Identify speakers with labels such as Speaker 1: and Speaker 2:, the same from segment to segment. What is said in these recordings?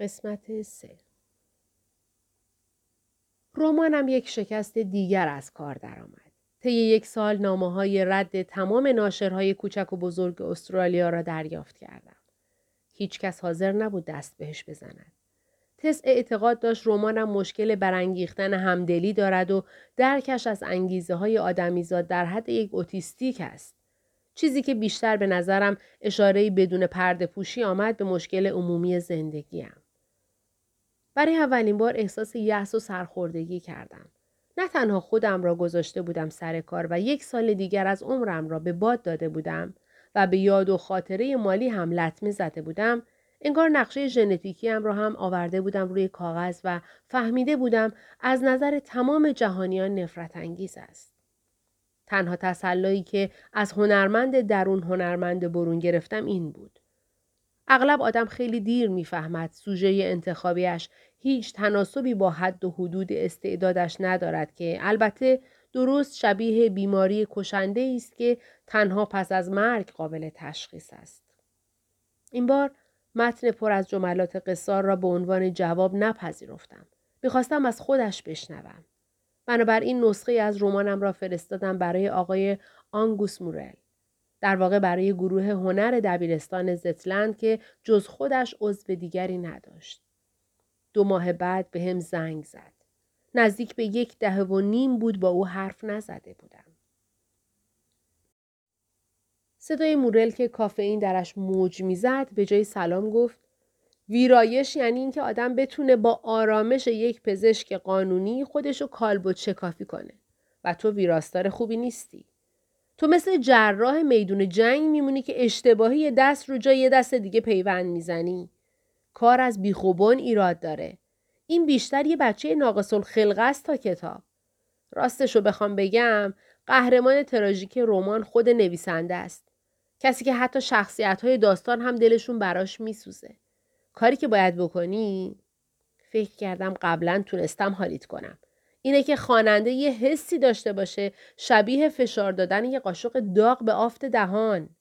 Speaker 1: قسمت سه رمانم یک شکست دیگر از کار درآمد. طی یک سال نامه های رد تمام ناشرهای کوچک و بزرگ استرالیا را دریافت کردم. هیچ کس حاضر نبود دست بهش بزند. تس اعتقاد داشت رمانم مشکل برانگیختن همدلی دارد و درکش از انگیزه های آدمیزاد در حد یک اوتیستیک است. چیزی که بیشتر به نظرم اشارهی بدون پرده پوشی آمد به مشکل عمومی زندگیم. برای اولین بار احساس یأس و سرخوردگی کردم. نه تنها خودم را گذاشته بودم سر کار و یک سال دیگر از عمرم را به باد داده بودم و به یاد و خاطره مالی هم لطمه زده بودم انگار نقشه ژنتیکیم را هم آورده بودم روی کاغذ و فهمیده بودم از نظر تمام جهانیان نفرت انگیز است. تنها تسلایی که از هنرمند درون هنرمند برون گرفتم این بود. اغلب آدم خیلی دیر می‌فهمد سوژه انتخابیش هیچ تناسبی با حد و حدود استعدادش ندارد که البته درست شبیه بیماری کشنده است که تنها پس از مرگ قابل تشخیص است. این بار متن پر از جملات قصار را به عنوان جواب نپذیرفتم. می‌خواستم از خودش بشنوم. بنابراین نسخه از رمانم را فرستادم برای آقای آنگوس مورل. در واقع برای گروه هنر دبیرستان زتلند که جز خودش عضو دیگری نداشت. دو ماه بعد به هم زنگ زد. نزدیک به یک دهه و نیم بود با او حرف نزده بودم. صدای مورل که کافئین درش موج می‌زد به جای سلام گفت ویرایش یعنی اینکه آدم بتونه با آرامش یک پزشک قانونی خودشو کالبد شکافی کنه و تو ویراستار خوبی نیستی. تو مثل جراح میدون جنگ میمونی که اشتباهی دست رو جای دست دیگه پیوند می‌زنی. کار از بیخوبان ایراد داره. این بیشتر یه بچه ناقص الخلقه است تا کتاب. راستشو بخوام بگم قهرمان تراژیک رمان خود نویسنده است. کسی که حتی شخصیت های داستان هم دلشون براش میسوزه. کاری که باید بکنی فکر کردم قبلا تونستم حالیت کنم. اینه که خواننده یه حسی داشته باشه شبیه فشار دادن یه قاشق داغ به آفت دهان.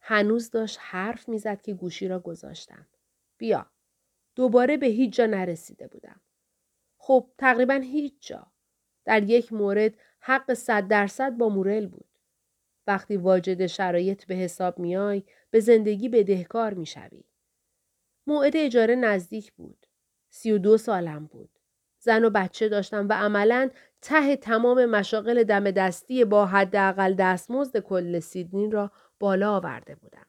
Speaker 1: هنوز داشت حرف می‌زد که گوشی را گذاشتم. بیا. دوباره به هیچ جا نرسیده بودم. خب تقریبا هیچ جا. در یک مورد حق صد درصد با مورل بود. وقتی واجد شرایط به حساب میای به زندگی بدهکار می‌شوی. موعد اجاره نزدیک بود. سی و دو سالم بود. زن و بچه داشتم و عملا ته تمام مشاغل دم دستی با حداقل دستمزد کل سیدنی را بالا آورده بودم.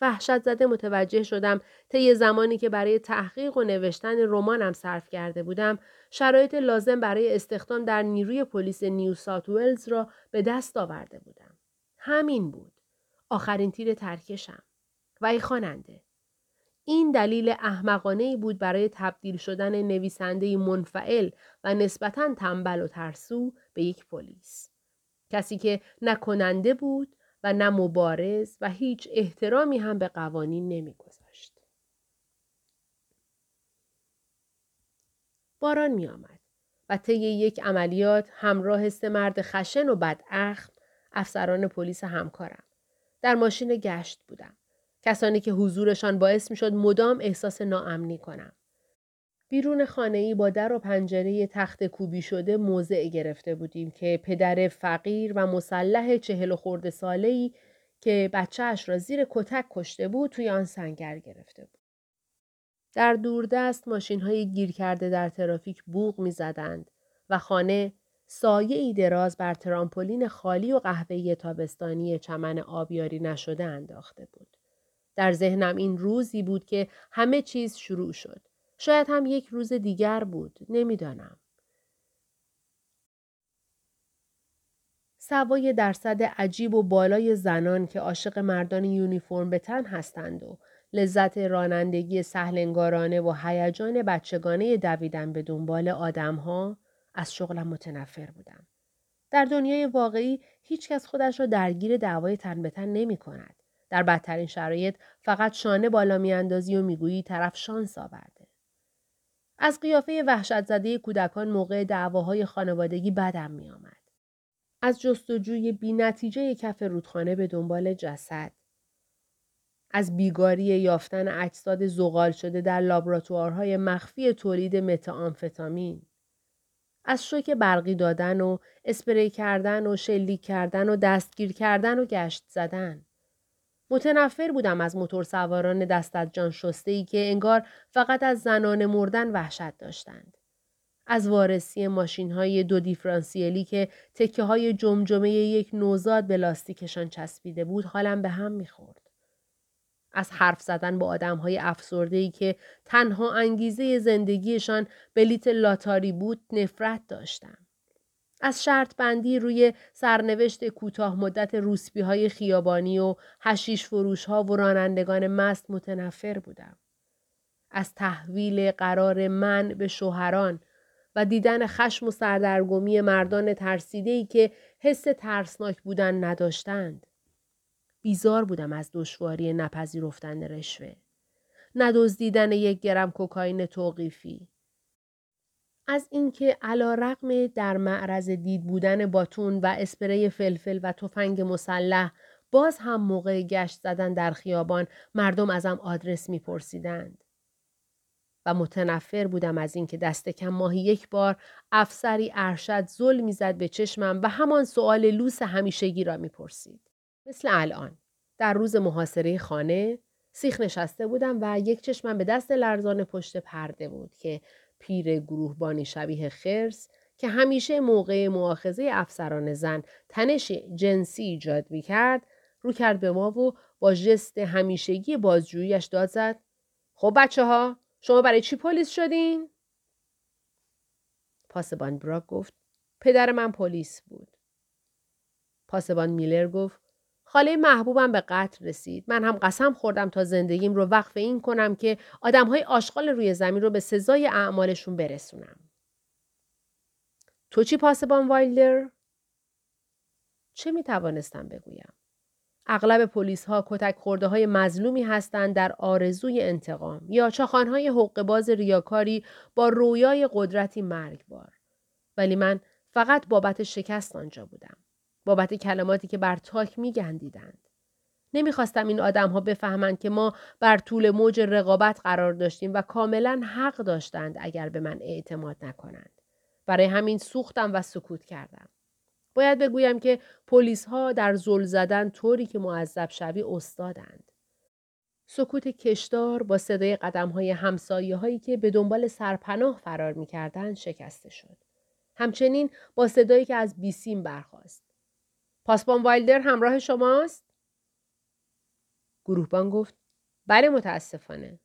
Speaker 1: وحشت زده متوجه شدم طی زمانی که برای تحقیق و نوشتن رمانم صرف کرده بودم شرایط لازم برای استخدام در نیروی پلیس نیو ساوت ولز را به دست آورده بودم. همین بود. آخرین تیر ترکشم. و ای خواننده این دلیل احمقانه ای بود برای تبدیل شدن نویسنده منفعل و نسبتا تنبل و ترسو به یک پلیس. کسی که نه کننده بود و نه مبارز و هیچ احترامی هم به قوانین نمیگذاشت. باران می آمد و طی یک عملیات همراه سه مرد خشن و بداخم افسران پلیس همکارم. در ماشین گشت بودم. کسانی که حضورشان باعث می شد مدام احساس ناامنی کنم. بیرون خانه ای با در و پنجره تخت کوبی شده موضع گرفته بودیم که پدر فقیر و مسلح چهل و خورده ساله ای که بچهش را زیر کتک کشته بود توی آن سنگر گرفته بود. در دوردست ماشین های گیر کرده در ترافیک بوغ می زدند و خانه سایه ای دراز بر ترامپولین خالی و قهوه‌ای تابستانی چمن آبیاری نشده انداخته بود. در ذهنم این روزی بود که همه چیز شروع شد. شاید هم یک روز دیگر بود. نمی‌دانم. سوای درصد عجیب و بالای زنان که عاشق مردان یونیفرم به تن هستند و لذت رانندگی سهلنگارانه و هیجان بچگانه دویدن به دنبال آدمها از شغلم متنفر بودم. در دنیای واقعی هیچکس خودش را درگیر دعوای تن به تن نمی کند. در بدترین شرایط فقط شانه بالا میاندازی و می‌گویی طرف شانس آورده. از قیافه وحشت زده کودکان موقع دعواهای خانوادگی بدم می آمد. از جستجوی بی نتیجه کف رودخانه به دنبال جسد. از بیگاری یافتن اجساد زغال شده در لابراتوارهای مخفی تولید متاامفتامین از شوک برقی دادن و اسپری کردن و شلیک کردن و دستگیر کردن و گشت زدن متنفر بودم از موتور سواران دست از جان شسته ای که انگار فقط از زنان مردن وحشت داشتند. از وارسی ماشین های دو دیفرانسیلی که تکه های جمجمه یک نوزاد به لاستیکشان چسبیده بود حالم به هم می‌خورد. از حرف زدن با آدم های ای که تنها انگیزه زندگیشان بلیت لاتاری بود نفرت داشتم. از شرط بندی روی سرنوشت کوتاه مدت روسبی های خیابانی و هشیش فروش ها و رانندگان مست متنفر بودم. از تحویل قرار من به شوهران و دیدن خشم و سردرگمی مردان ترسیده ای که حس ترسناک بودن نداشتند. بیزار بودم از دشواری نپذیرفتن رشوه. ندزدیدن یک گرم کوکائین توقیفی. از اینکه علا رقم در معرض دید بودن باتون و اسپری فلفل و تفنگ مسلح باز هم موقع گشت زدن در خیابان مردم ازم آدرس میپرسیدند. و متنفر بودم از اینکه دست کم ماهی یک بار افسری ارشد زل می‌زد به چشمم و همان سوال لوس همیشگی را می‌پرسید. مثل الان در روز محاصره خانه سیخ نشسته بودم و یک چشمم به دست لرزان پشت پرده بود که پیر گروهبانی شبیه خرس که همیشه موقع معاخذه افسران زن تنش جنسی ایجاد می کرد رو کرد به ما و با جست همیشگی بازجوییش داد زد خب بچه ها شما برای چی پلیس شدین؟ پاسبان براک گفت پدر من پلیس بود. پاسبان میلر گفت خاله محبوبم به قتل رسید. من هم قسم خوردم تا زندگیم رو وقف این کنم که آدم های آشغال روی زمین رو به سزای اعمالشون برسونم. تو چی پاسبان وایلدر؟ چه می توانستم بگویم؟ اغلب پلیس ها کتک خورده های مظلومی هستند در آرزوی انتقام یا چاخان های حق باز ریاکاری با رویای قدرتی مرگبار. ولی من فقط بابت شکست آنجا بودم. بابت کلماتی که بر تاک می گندیدند. نمی‌خواستم این آدم ها بفهمند که ما بر طول موج رقابت قرار داشتیم و کاملا حق داشتند اگر به من اعتماد نکنند. برای همین سوختم و سکوت کردم. باید بگویم که پلیس ها در زل زدن طوری که معذب شوی استادند. سکوت کشدار با صدای قدم های همسایه هایی که به دنبال سرپناه فرار می کردن شکسته شد. همچنین با صدایی که از بیسیم برخاست. پاسبان وایلدر همراه شماست؟ گروهبان گفت بله متاسفانه.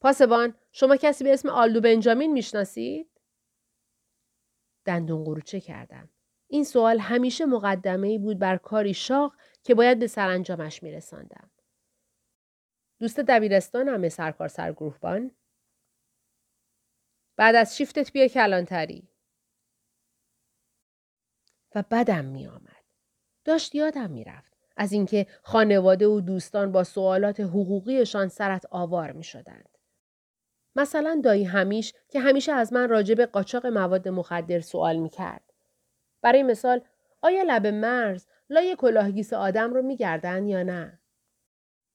Speaker 1: پاسبان شما کسی به اسم آلدو بنجامین می‌شناسید؟ دندون قروچه کردم. این سوال همیشه مقدمه ای بود بر کاری شاق که باید به سرانجامش میرساندم. دوست دبیرستانم سرکار سرگروهبان؟ بعد از شیفتت بیا کلانتری. و بدم می آمد. داشت یادم می رفت. از اینکه خانواده و دوستان با سوالات حقوقیشان سرت آوار می شدند. مثلا دایی همیش که همیشه از من راجع به قاچاق مواد مخدر سوال می کرد. برای مثال آیا لب مرز لای کلاهگیس آدم رو میگردن یا نه؟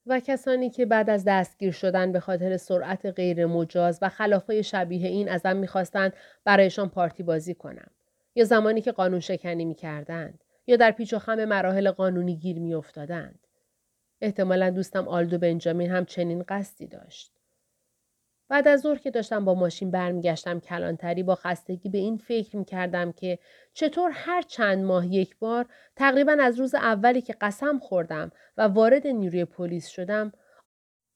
Speaker 1: و کسانی که بعد از دستگیر شدن به خاطر سرعت غیر مجاز و خلافای شبیه این ازم می‌خواستند برایشان پارتی بازی کنم. یا زمانی که قانون شکنی می کردند. یا در پیچ و خم مراحل قانونی گیر می افتادند. احتمالا دوستم آلدو بنجامین هم چنین قصدی داشت. بعد از ظهر که داشتم با ماشین برمیگشتم کلانتری با خستگی به این فکر می کردم که چطور هر چند ماه یک بار تقریبا از روز اولی که قسم خوردم و وارد نیروی پلیس شدم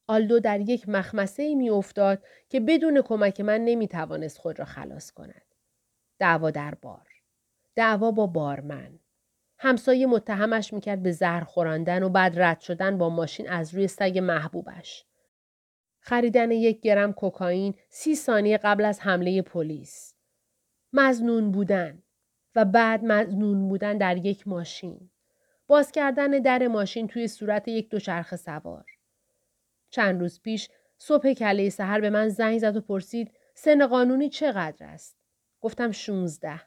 Speaker 1: آلدو در یک مخمسه ای می افتاد که بدون کمک من نمی توانست خود را خلاص کند. دعوا در بار. دعوا با بارمن. همسایه متهمش می‌کرد به زهر خوراندن و بعد رد شدن با ماشین از روی سگ محبوبش. خریدن یک گرم کوکائین سی ثانیه قبل از حمله پلیس. مزنون بودن و بعد مزنون بودن در یک ماشین. باز کردن در ماشین توی صورت یک دوچرخه سوار. چند روز پیش صبح کله سهر به من زنگ زد و پرسید سن قانونی چقدر است؟ گفتم 16.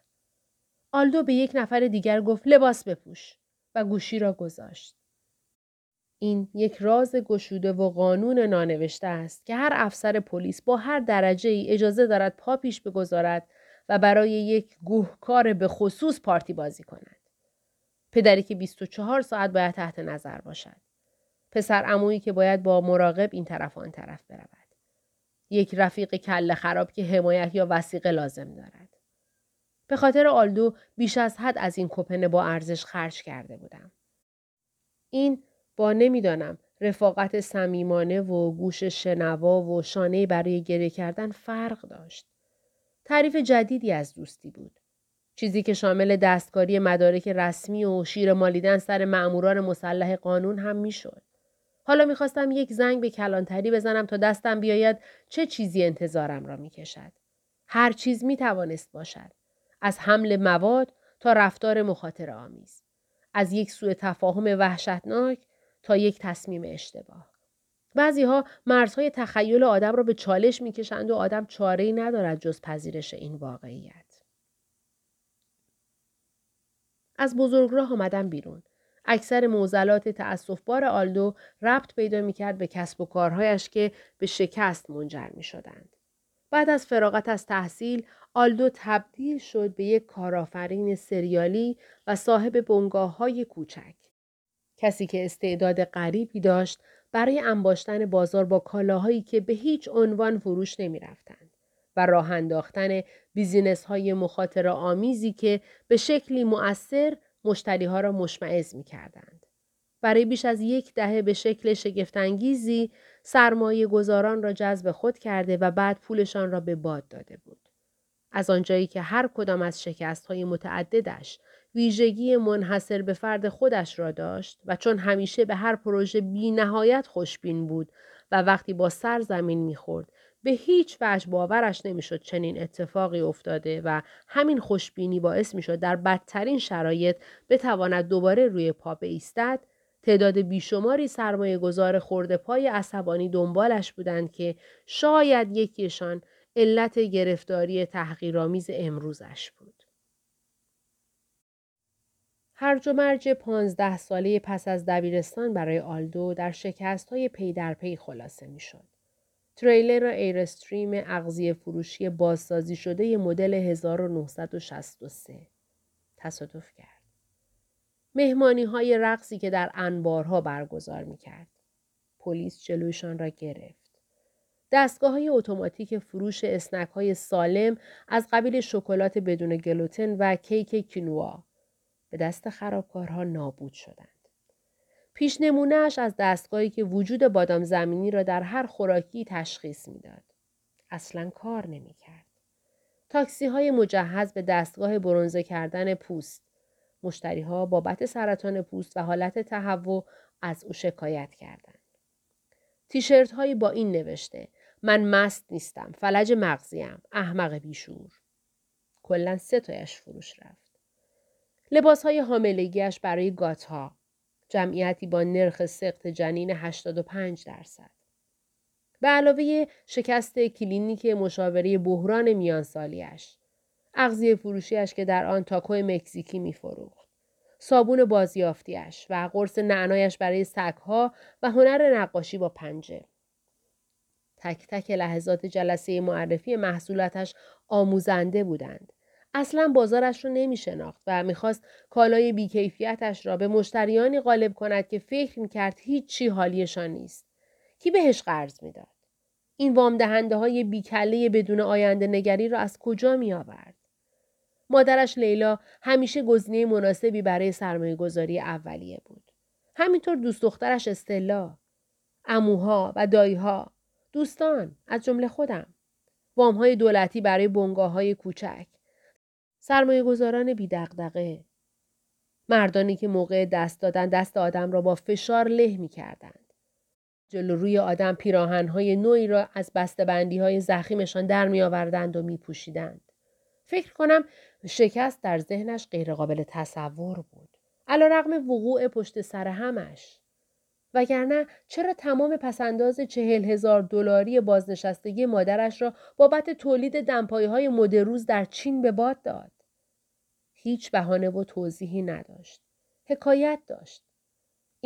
Speaker 1: آلدو به یک نفر دیگر گفت لباس بپوش و گوشی را گذاشت. این یک راز گشوده و قانون نانوشته است که هر افسر پلیس با هر درجه ای اجازه دارد پا پیش بگذارد و برای یک گوهکار به خصوص پارتی بازی کند. پدری که 24 ساعت باید تحت نظر باشد. پسر امویی که باید با مراقب این طرف آن طرف برود. یک رفیق کله خراب که حمایت یا وسیقه لازم دارد. به خاطر آلدو بیش از حد از این کپن با ارزش خرج کرده بودم. این با نمی‌دانم رفاقت صمیمانه و گوش شنوا و شانه برای گریه کردن فرق داشت. تعریف جدیدی از دوستی بود. چیزی که شامل دستکاری مدارک رسمی و شیر مالیدن سر معموران مسلح قانون هم می‌شد. حالا می‌خواستم یک زنگ به کلانتری بزنم تا دستم بیاید چه چیزی انتظارم را می‌کشد. هر چیز می‌توانست باشد. از حمل مواد تا رفتار مخاطر آمیز. از یک سوء تفاهم وحشتناک تا یک تصمیم اشتباه. بعضی ها مرزهای تخیل آدم را به چالش می‌کشند و آدم چاره ای ندارد جز پذیرش این واقعیت. از بزرگراه آمدم بیرون. اکثر موزلات تأصفبار آلدو ربط پیدا می‌کرد به کسب و کارهایش که به شکست منجر می شدند. بعد از فراغت از تحصیل آلدو تبدیل شد به یک کارآفرین سریالی و صاحب بنگاه های کوچک. کسی که استعداد غریبی داشت برای انباشتن بازار با کالاهایی که به هیچ عنوان فروش نمی رفتند و راه انداختن بیزینس های مخاطر آمیزی که به شکلی مؤثر مشتری ها را مشمعز می کردند. برای بیش از یک دهه به شکل شگفتانگیزی سرمایه گذاران را جذب خود کرده و بعد پولشان را به باد داده بود. از آنجایی که هر کدام از شکست های متعددش ویژگی منحصر به فرد خودش را داشت و چون همیشه به هر پروژه بی نهایت خوشبین بود و وقتی با سر زمین می‌خورد به هیچ وجه باورش نمی‌شد چنین اتفاقی افتاده و همین خوشبینی باعث می‌شد در بدترین شرایط بتواند دوباره روی پا بایستد تعداد بیشماری سرمایه گذار خورده پای عصبانی دنبالش بودند که شاید یکیشان علت گرفتاری تحقیرآمیز امروزش بود. هرج و مرج پانزده ساله پس از دبیرستان برای آلدو در شکست های پی در پی خلاصه می شد. تریلر ایرستریم اغذیه فروشی بازسازی شده مدل 1963 تصادف کرد. مهمانی های رقصی که در انبارها برگزار می کرد. پلیس جلویشان را گرفت. دستگاه های اتوماتیک فروش اسنک های سالم از قبیل شکلات بدون گلوتن و کیک کینوا به دست خرابکارها نابود شدند. پیش نمونهش از دستگاهی که وجود بادام زمینی را در هر خوراکی تشخیص می‌داد. اصلا کار نمی‌کرد. تاکسی های مجهز به دستگاه برونزه کردن پوست. مشتری ها بابت سرطان پوست و حالت تهوع از او شکایت کردند. تیشرت هایی با این نوشته من مست نیستم فلج مغزیم احمق بیشور. کلا سه تایش فروش رفت. لباس های حاملگیش برای گاتا جمعیتی با نرخ سقط جنین 85 درصد. به علاوه شکست کلینیک مشاوره بحران میانسالیش اغذیه فروشیش که در آن تاکو مکزیکی میفروخت صابون بازیافتیش و قرص نعنایش برای سگها و هنر نقاشی با پنجه تک تک لحظات جلسه معرفی محصولاتش آموزنده بودند. اصلا بازارش رو نمی شناخت و می‌خواست کالای بیکیفیتش را به مشتریانی غالب کند که فکر می‌کرد هیچی حالیشان نیست. کی بهش قرض می‌داد؟ این وام دهنده های بیکله بدون آینده نگری را از کجا می آورد؟ مادرش لیلا همیشه گزینه مناسبی برای سرمایه گذاری اولیه بود. همینطور دوست دخترش استلا، اموها و دایها دوستان از جمله خودم وام های دولتی برای بنگاه های کوچک سرمایه گذاران بی دقدقه. مردانی که موقع دست دادن دست آدم را با فشار له می کردند. جلو روی آدم پیراهن های نوعی را از بندی های زخیمشان در می آوردند و می پوشیدند. فکر کنم شکست در ذهنش غیرقابل تصور بود. علا رقم وقوع پشت سر همش. وگرنه چرا تمام پسنداز چهل هزار دلاری بازنشستگی مادرش را بابت تولید دمپایی های مدروز در چین به باد داد؟ هیچ بهانه و توضیحی نداشت. حکایت داشت.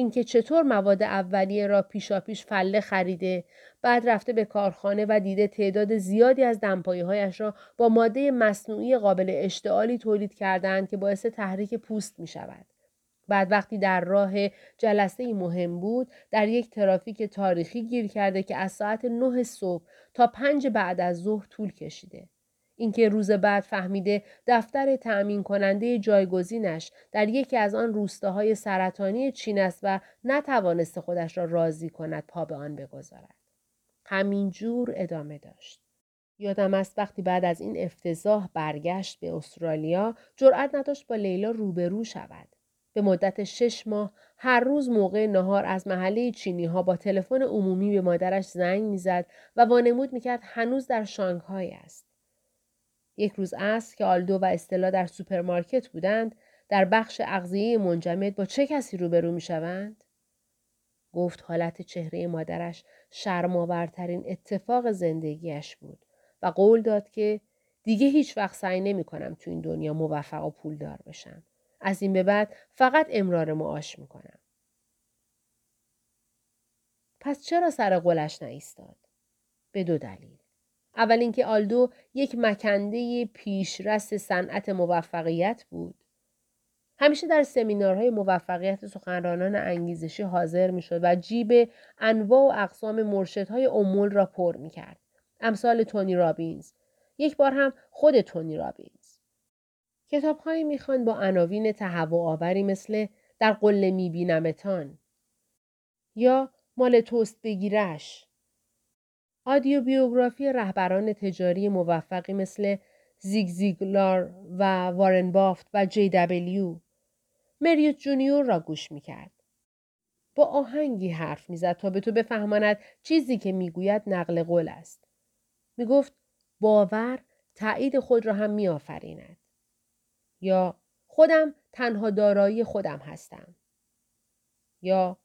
Speaker 1: اینکه چطور مواد اولیه را پیشاپیش فله خریده بعد رفته به کارخانه و دیده تعداد زیادی از دمپایی هایش را با ماده مصنوعی قابل اشتعالی تولید کردند که باعث تحریک پوست می شود. بعد وقتی در راه جلسه مهم بود در یک ترافیک تاریخی گیر کرده که از ساعت 9 صبح تا پنج بعد از ظهر طول کشیده. اینکه روز بعد فهمیده دفتر تأمین کننده جایگزینش در یکی از آن روستاهای سرطانی چین است و نتوانسته خودش را راضی کند پا به آن بگذارد. همین جور ادامه داشت. یادم است وقتی بعد از این افتضاح برگشت به استرالیا جرأت نداشت با لیلا روبرو شود. به مدت شش ماه هر روز موقع نهار از محله چینی ها با تلفن عمومی به مادرش زنگ می‌زد و وانمود می‌کرد هنوز در شانگهای است. یک روز است که آلدو و استلا در سوپرمارکت بودند در بخش اغذیه منجمد با چه کسی روبرو می شوند؟ گفت حالت چهره مادرش شرم‌آورترین اتفاق زندگیش بود و قول داد که دیگه هیچ وقت سعی نمی کنم تو این دنیا موفق و پولدار بشم. از این به بعد فقط امرار معاش می کنم. پس چرا سر قلش نایستاد؟ به دو دلیل. اول اینکه آلدو یک مکنده پیشرس صنعت موفقیت بود. همیشه در سمینارهای موفقیت سخنرانان انگیزشی حاضر می‌شد و جیب انواع و اقسام مرشدهای امول را پر می کرد. امثال تونی رابینز. یک بار هم خود تونی رابینز. کتابهایی می‌خواند با عناوین تهوع آوری مثل در قله میبینمتان یا مال توست بگیرش آدیو بیوگرافی رهبران تجاری موفقی مثل زیگ زیگلار و وارن بافت و جی دبلیو مریوت جونیور را گوش می‌کرد. با آهنگی حرف می‌زد تا به تو بفهماند چیزی که می‌گوید نقل قول است. می‌گفت باور تایید خود را هم میآفریند. یا خودم تنها دارایی خودم هستم. یا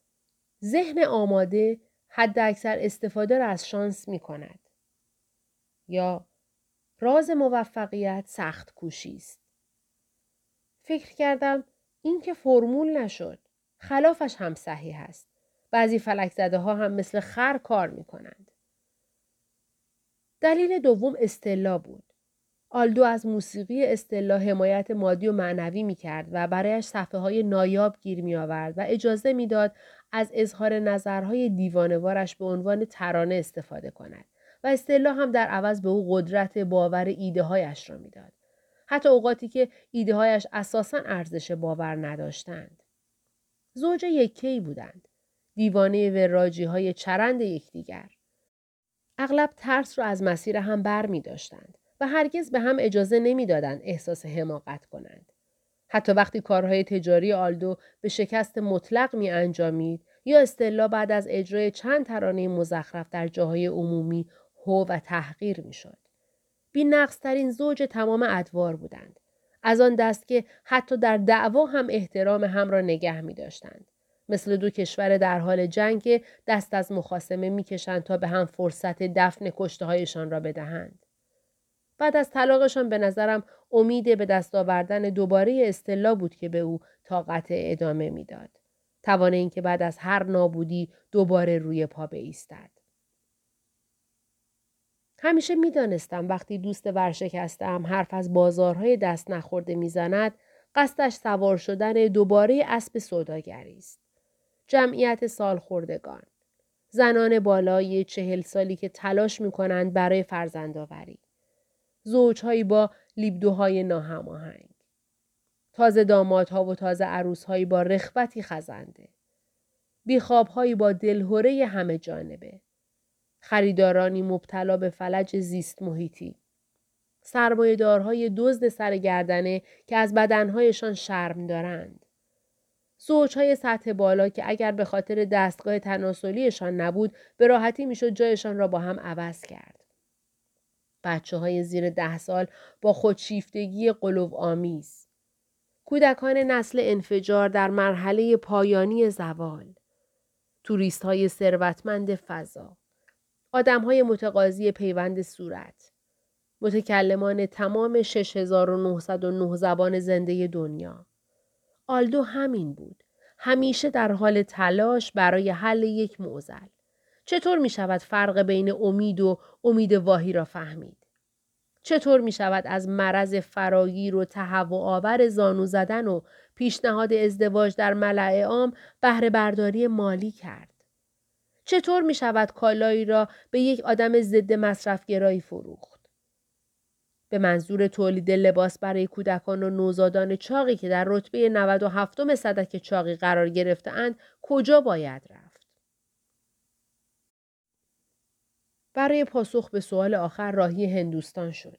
Speaker 1: ذهن آماده حد اکثر استفاده را از شانس می کند. یا راز موفقیت سخت کوشی است. فکر کردم این که فرمول نشد. خلافش هم صحیح است. بعضی فلک زده ها هم مثل خر کار می کنند. دلیل دوم استلا بود. آلدو از موسیقی استلا حمایت مادی و معنوی می کرد و برایش صفحه های نایاب گیر می آورد و اجازه می‌داد از اظهار نظرهای دیوانوارش به عنوان ترانه استفاده کند و استلا هم در عوض به او قدرت باور ایده هایش را می‌داد. حتی اوقاتی که ایده هایش اساسا ارزش باور نداشتند. زوج یکی بودند. دیوانه وراجی های چرند یکدیگر. اغلب ترس را از مسیر هم بر می داشتند. هرگز به هم اجازه نمی‌دادند احساس حماقت کنند. حتی وقتی کارهای تجاری آلدو به شکست مطلق می انجامید یا استلا بعد از اجرای چند ترانه مزخرف در جاهای عمومی هو و تحقیر می شد. بی ترین زوج تمام ادوار بودند. از آن دست که حتی در دعوا هم احترام هم را نگه می داشتند. مثل دو کشور در حال جنگ دست از مخاسمه می‌کشند تا به هم فرصت دفن کشته هایشان را بدهند. بعد از طلاقشان به نظرم امید به دست آوردن دوباره استلا بود که به او طاقت ادامه می‌داد. توان اینکه بعد از هر نابودی دوباره روی پا بایستد. همیشه می‌دانستم وقتی دوست ورشکستم حرف از بازارهای دست نخورده می‌زند قصدش سوار شدن دوباره اسب سوداگری است. جمعیت سالخوردگان زنان بالای چهل سالی که تلاش می کنند برای فرزندآوری. زوجهایی با لیبدوهای ناهماهنگ. تازه دامادها و تازه عروسهایی با رخبتی خزنده. بیخوابهایی با دلهوره همه جانبه. خریدارانی مبتلا به فلج زیست محیطی. سرمایهدارهای دزد سرگردنه که از بدنهایشان شرم دارند. زوجهای سطح بالا که اگر به خاطر دستگاه تناسلیشان نبود به راحتی می‌شد جایشان را با هم عوض کرد. بچه های زیر ده سال با خودشیفتگی قلوب آمیز. کودکان نسل انفجار در مرحله پایانی زوال. توریست های ثروتمند فضا. آدم های متقاضی پیوند صورت. متکلمان تمام 6909 زبان زنده دنیا. آلدو همین بود. همیشه در حال تلاش برای حل یک معضل. چطور می شود فرق بین امید و امید واهی را فهمید؟ چطور می شود از مرض فراگیر و تهوع آور زانو زدن و پیشنهاد ازدواج در ملع عام بهره برداری مالی کرد؟ چطور می شود کالایی را به یک آدم ضد مصرفگرایی فروخت؟ به منظور تولید لباس برای کودکان و نوزادان چاقی که در رتبه 97 صدک چاقی قرار گرفتهاند کجا باید رفت؟ برای پاسخ به سوال آخر راهی هندوستان شد.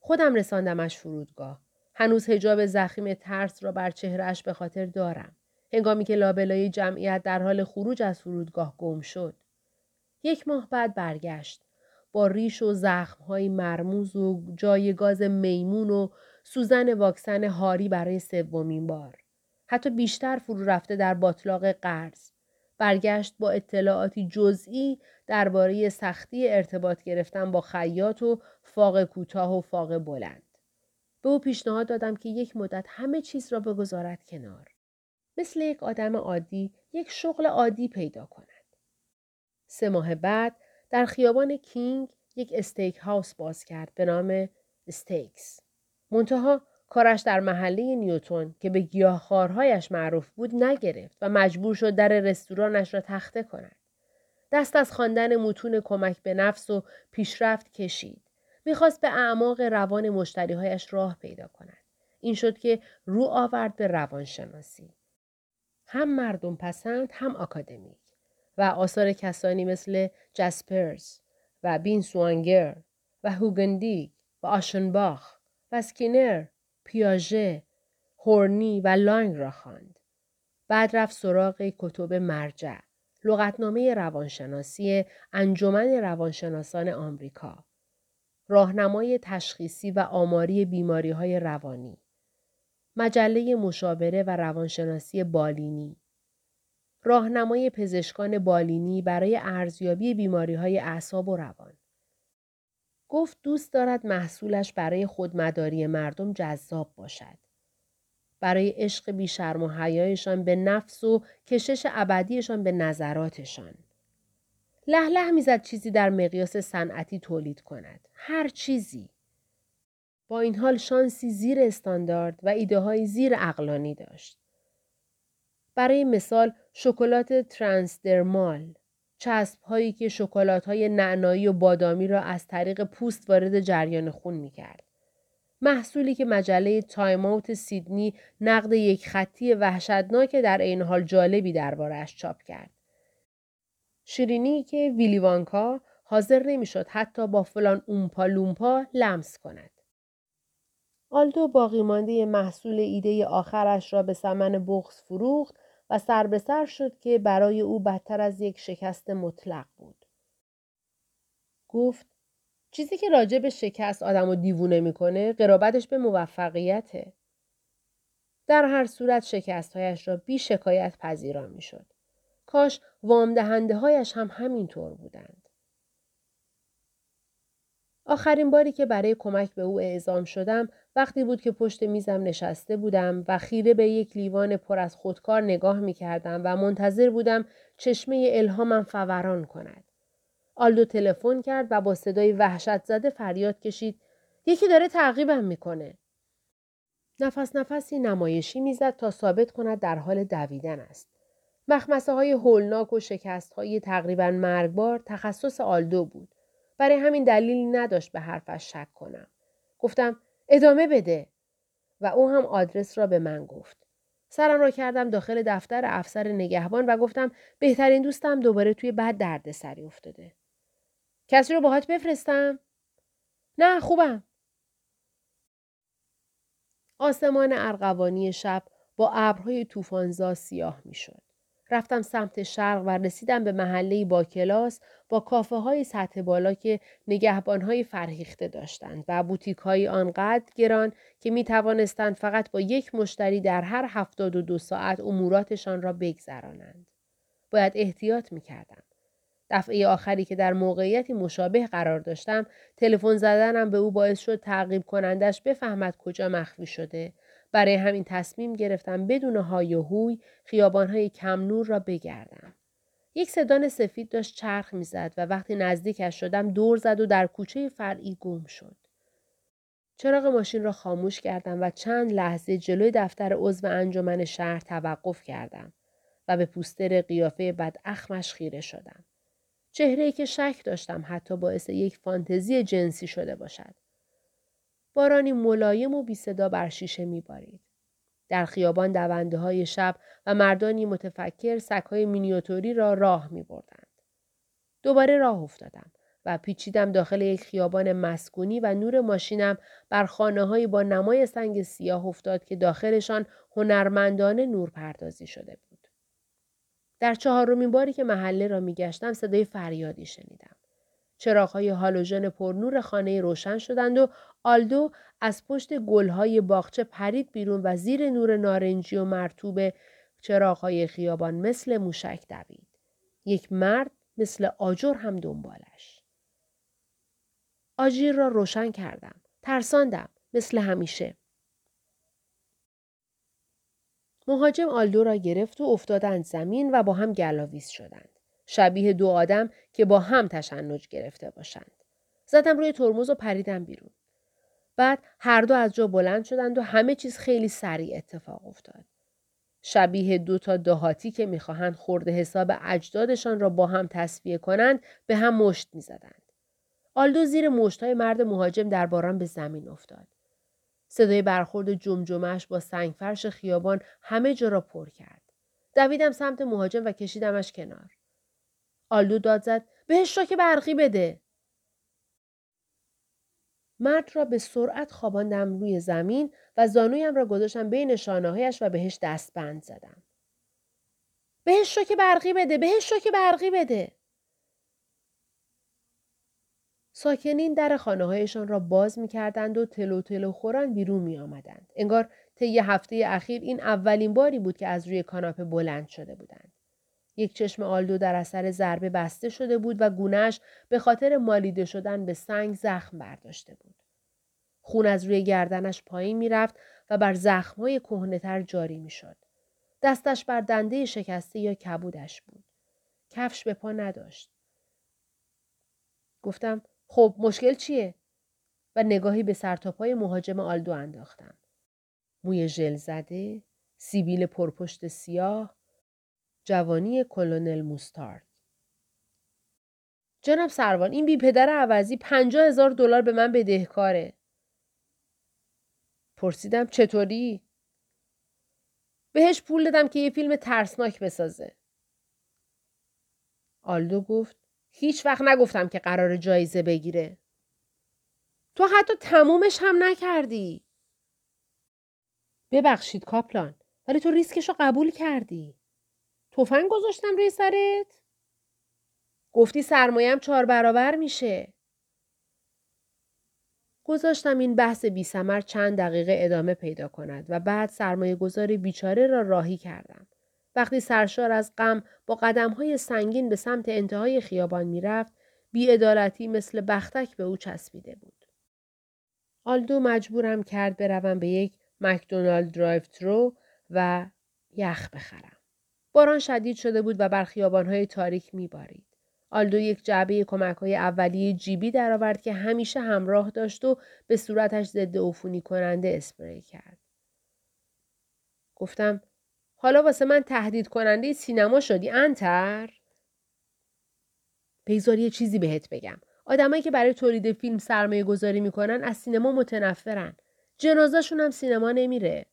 Speaker 1: خودم رساندمش فرودگاه. هنوز هجاب زخیم ترس را بر چهرهش به خاطر دارم. هنگامی که لابلای جمعیت در حال خروج از فرودگاه گم شد. یک ماه بعد برگشت. با ریش و زخمهای مرموز و جای گاز میمون و سوزن واکسن هاری برای سومین بار. حتی بیشتر فرو رفته در باطلاق قرض. برگشت با اطلاعاتی جزئی درباره سختی ارتباط گرفتن با خیاط و فاق کوتاه و فاق بلند. به او پیشنهاد دادم که یک مدت همه چیز را بگذارد کنار. مثل یک آدم عادی یک شغل عادی پیدا کند. سه ماه بعد در خیابان کینگ یک steakhouse باز کرد به نام استیکس. منتها کارش در محله نیوتون که به گیاهخوارهایش معروف بود نگرفت و مجبور شد در رستورانش را تخته کند. دست از خواندن متون کمک به نفس و پیشرفت کشید. می‌خواست به اعماق روان مشتریهایش راه پیدا کند. این شد که رو آورد به روانشناسی. هم مردم پسند هم آکادمیک و آثار کسانی مثل جسپرز و بین سوانگر و هوگندیگ و آشنباخ و سکینر پیاژه، هورنی و لانگ را خواند. بعد رفت سراغ کتب مرجع، لغتنامه روانشناسی انجمن روانشناسان آمریکا، راهنمای تشخیصی و آماری بیماری های روانی، مجله مشاوره و روانشناسی بالینی، راهنمای پزشکان بالینی برای ارزیابی بیماری های اعصاب و روان. گفت دوست دارد محصولش برای خودمداری مردم جذاب باشد. برای عشق بیشرم و حیایشان به نفس و کشش ابدیشان به نظراتشان. لح لح می‌زد چیزی در مقیاس صنعتی تولید کند. هر چیزی. با این حال شانسی زیر استاندارد و ایده های زیر اقلانی داشت. برای مثال شکلات ترانسدرمال چسب هایی که شکلات های نعنایی و بادامی را از طریق پوست وارد جریان خون می کرد. محصولی که مجله تایم آوت سیدنی نقد یک خطی وحشتناک در عین حال جالبی دربارهش چاپ کرد. شیرینی که ویلی وانکا حاضر نمی‌شد حتی با فلان اومپا لومپا لمس کند. آلدو باقی مانده محصول ایده آخرش را به سمن بغز فروخت و سر به سر شد که برای او بدتر از یک شکست مطلق بود. گفت چیزی که راجع به شکست آدم و دیوونه می‌کنه قرابتش به موفقیته. در هر صورت شکستهایش را بی شکایت پذیران می‌شد. کاش وام دهنده هایش هم همینطور بودند. آخرین باری که برای کمک به او اعزام شدم وقتی بود که پشت میزم نشسته بودم و خیره به یک لیوان پر از خودکار نگاه می کردم و منتظر بودم چشمه الهامم فوران کند. آلدو تلفن کرد و با صدای وحشت زده فریاد کشید یکی داره تعقیبم می‌کنه. نفس نفسی نمایشی می‌زد تا ثابت کند در حال دویدن است. مخمسه های هولناک و شکست های تقریبا مرگبار تخصص آلدو بود. برای همین دلیلی نداشت به حرفش شک کنم. گفتم ادامه بده و او هم آدرس را به من گفت. سرم را کردم داخل دفتر افسر نگهبان و گفتم بهترین دوستم دوباره توی بد درد سری افتاده. کسی رو باهات بفرستم؟ نه خوبم. آسمان ارغوانی شب با ابرهای طوفانزا سیاه می‌شد. رفتم سمت شرق و رسیدم به محله با کلاس با کافه های سطح بالا که نگهبان های فرهیخته داشتند و بوتیک های آنقدر گران که می توانستند فقط با یک مشتری در هر هفتاد و دو ساعت اموراتشان را بگذرانند. باید احتیاط می کردم. دفعه آخری که در موقعیتی مشابه قرار داشتم تلفن زدنم به او باعث شد تعقیب کنندش بفهمد کجا مخفی شده برای همین تصمیم گرفتم بدون های و هوی خیابانهای کم نور را بگردم. یک سدان سفید داشت چرخ می‌زد و وقتی نزدیکش شدم دور زد و در کوچه فرعی گم شد. چراغ ماشین را خاموش کردم و چند لحظه جلوی دفتر عضو انجمن شهر توقف کردم و به پوستر قیافه بد اخمش خیره شدم. چهره ای که شک داشتم حتی باعث یک فانتزی جنسی شده باشد. بارانی ملایم و بی صدا بر شیشه می بارید. در خیابان دونده های شب و مردانی متفکر سکهای مینیاتوری را راه می بردند. دوباره راه افتادم و پیچیدم داخل یک خیابان مسکونی و نور ماشینم بر خانه با نمای سنگ سیاه افتاد که داخلشان هنرمندانه نور پردازی شده بود. در چهارمین باری که محله را میگشتم صدای فریادی شنیدم. چراغهای هالوژن پرنور خانه روشن شدند و آلدو از پشت گلهای باغچه پرید بیرون و زیر نور نارنجی و مرتوب چراغهای خیابان مثل موشک دوید. یک مرد مثل آجر هم دنبالش. آجیر را روشن کردم. ترساندم. مثل همیشه. مهاجم آلدو را گرفت و افتادند زمین و با هم گلاویز شدند. شبیه دو آدم که با هم تشنج گرفته باشند. زدم روی ترمز و پریدم بیرون. بعد هر دو از جا بلند شدند و همه چیز خیلی سریع اتفاق افتاد. شبیه دو تا دهاتی که می‌خواهند خورده حساب اجدادشان را با هم تصفیه کنند به هم مشت می‌زدند. آلدو زیر مشتهای مرد مهاجم در باران به زمین افتاد. صدای برخورد جمجمش با سنگفرش خیابان همه جا را پر کرد. دویدم سمت مهاجم و کشیدمش کنار. آلدو داد زد بهش که برقی بده. مرد را به سرعت خواباندم روی زمین و زانویم را گذاشتم بین شانههایش و بهش دستبند زدم. بهش رو که برقی بده بهش رو که برقی بده ساکنین در خانه هایشان را باز می کردند و تلو تلو خوران بیرون می آمدند. انگار طی هفته اخیر این اولین باری بود که از روی کاناپه بلند شده بودند. یک چشم آلدو در اثر ضربه بسته شده بود و گونهش به خاطر مالیده شدن به سنگ زخم برداشته بود. خون از روی گردنش پایین می‌رفت و بر زخمهای کهنهتر جاری می‌شد. دستش بر دنده شکسته یا کبودش بود. کفش به پا نداشت. گفتم خب مشکل چیه؟ و نگاهی به سرتاپای مهاجم آلدو انداختم. موی ژل زده، سیبیل پرپشت سیاه، جوانی کلونل موستارد. جناب سروان این بی پدر عوضی پنجاه هزار دلار به من بدهکاره. پرسیدم چطوری؟ بهش پول دادم که یه فیلم ترسناک بسازه. آلدو گفت هیچ وقت نگفتم که قرار جایزه بگیره. تو حتی تمومش هم نکردی. ببخشید کاپلان ولی تو ریسکش رو قبول کردی. تفنگ گذاشتم روی سرت؟ گفتی سرمایم چهار برابر میشه. گذاشتم این بحث بی سمر چند دقیقه ادامه پیدا کند و بعد سرمایه گذار بیچاره را راهی کردم. وقتی سرشار از غم با پاهای سنگین به سمت انتهای خیابان می‌رفت بیعدالتی مثل بختک به او چسبیده بود آلدو مجبورم کرد بروم به یک مکدونالد drive-thru و یخ بخرم باران شدید شده بود و ابرهای تاریک میبارید آلدو یک جعبه کمک های اولیه جیبی درآورد که همیشه همراه داشت و به صورتش ضد عفونی کننده اسپری کرد. گفتم حالا واسه من تهدید کننده سینما شدی انتر؟ بگذار یه چیزی بهت بگم. آدمایی که برای تولید فیلم سرمایه گذاری می‌کنن از سینما متنفرن. جنازهشون هم سینما نمیره.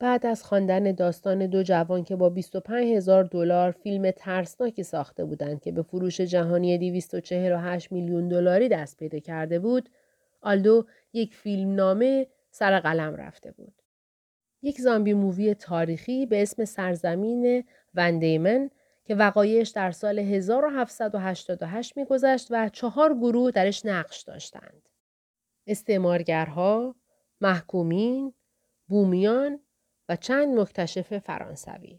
Speaker 1: بعد از خواندن داستان دو جوان که با 25 هزار دلار فیلم ترسناکی ساخته بودند که به فروش جهانی 248 میلیون دلاری دست پیدا کرده بود، آلدو یک فیلم نامه سر قلم رفته بود. یک زامبی مووی تاریخی به اسم سرزمین وندیمن که وقایعش در سال 1788 میگذشت و چهار گروه درش نقش داشتند. استعمارگرها، محکومین، بومیان و چند مکتشف فرانسوی.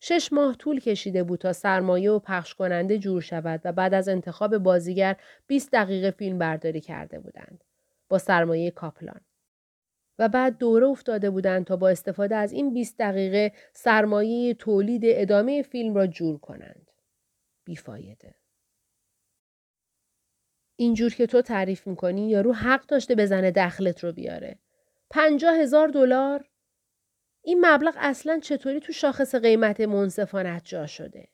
Speaker 1: شش ماه طول کشیده بود تا سرمایه و پخش کننده جور شود و بعد از انتخاب بازیگر 20 دقیقه فیلم برداری کرده بودند. با سرمایه کاپلان. و بعد دوره افتاده بودند تا با استفاده از این 20 دقیقه سرمایه تولید ادامه فیلم را جور کنند. بیفایده. اینجور که تو تعریف می‌کنی یارو حق داشته بزنه دخلت رو بیاره. پنجاه هزار دلار؟ این مبلغ اصلا چطوری تو شاخص قیمت منصفانت جا شده؟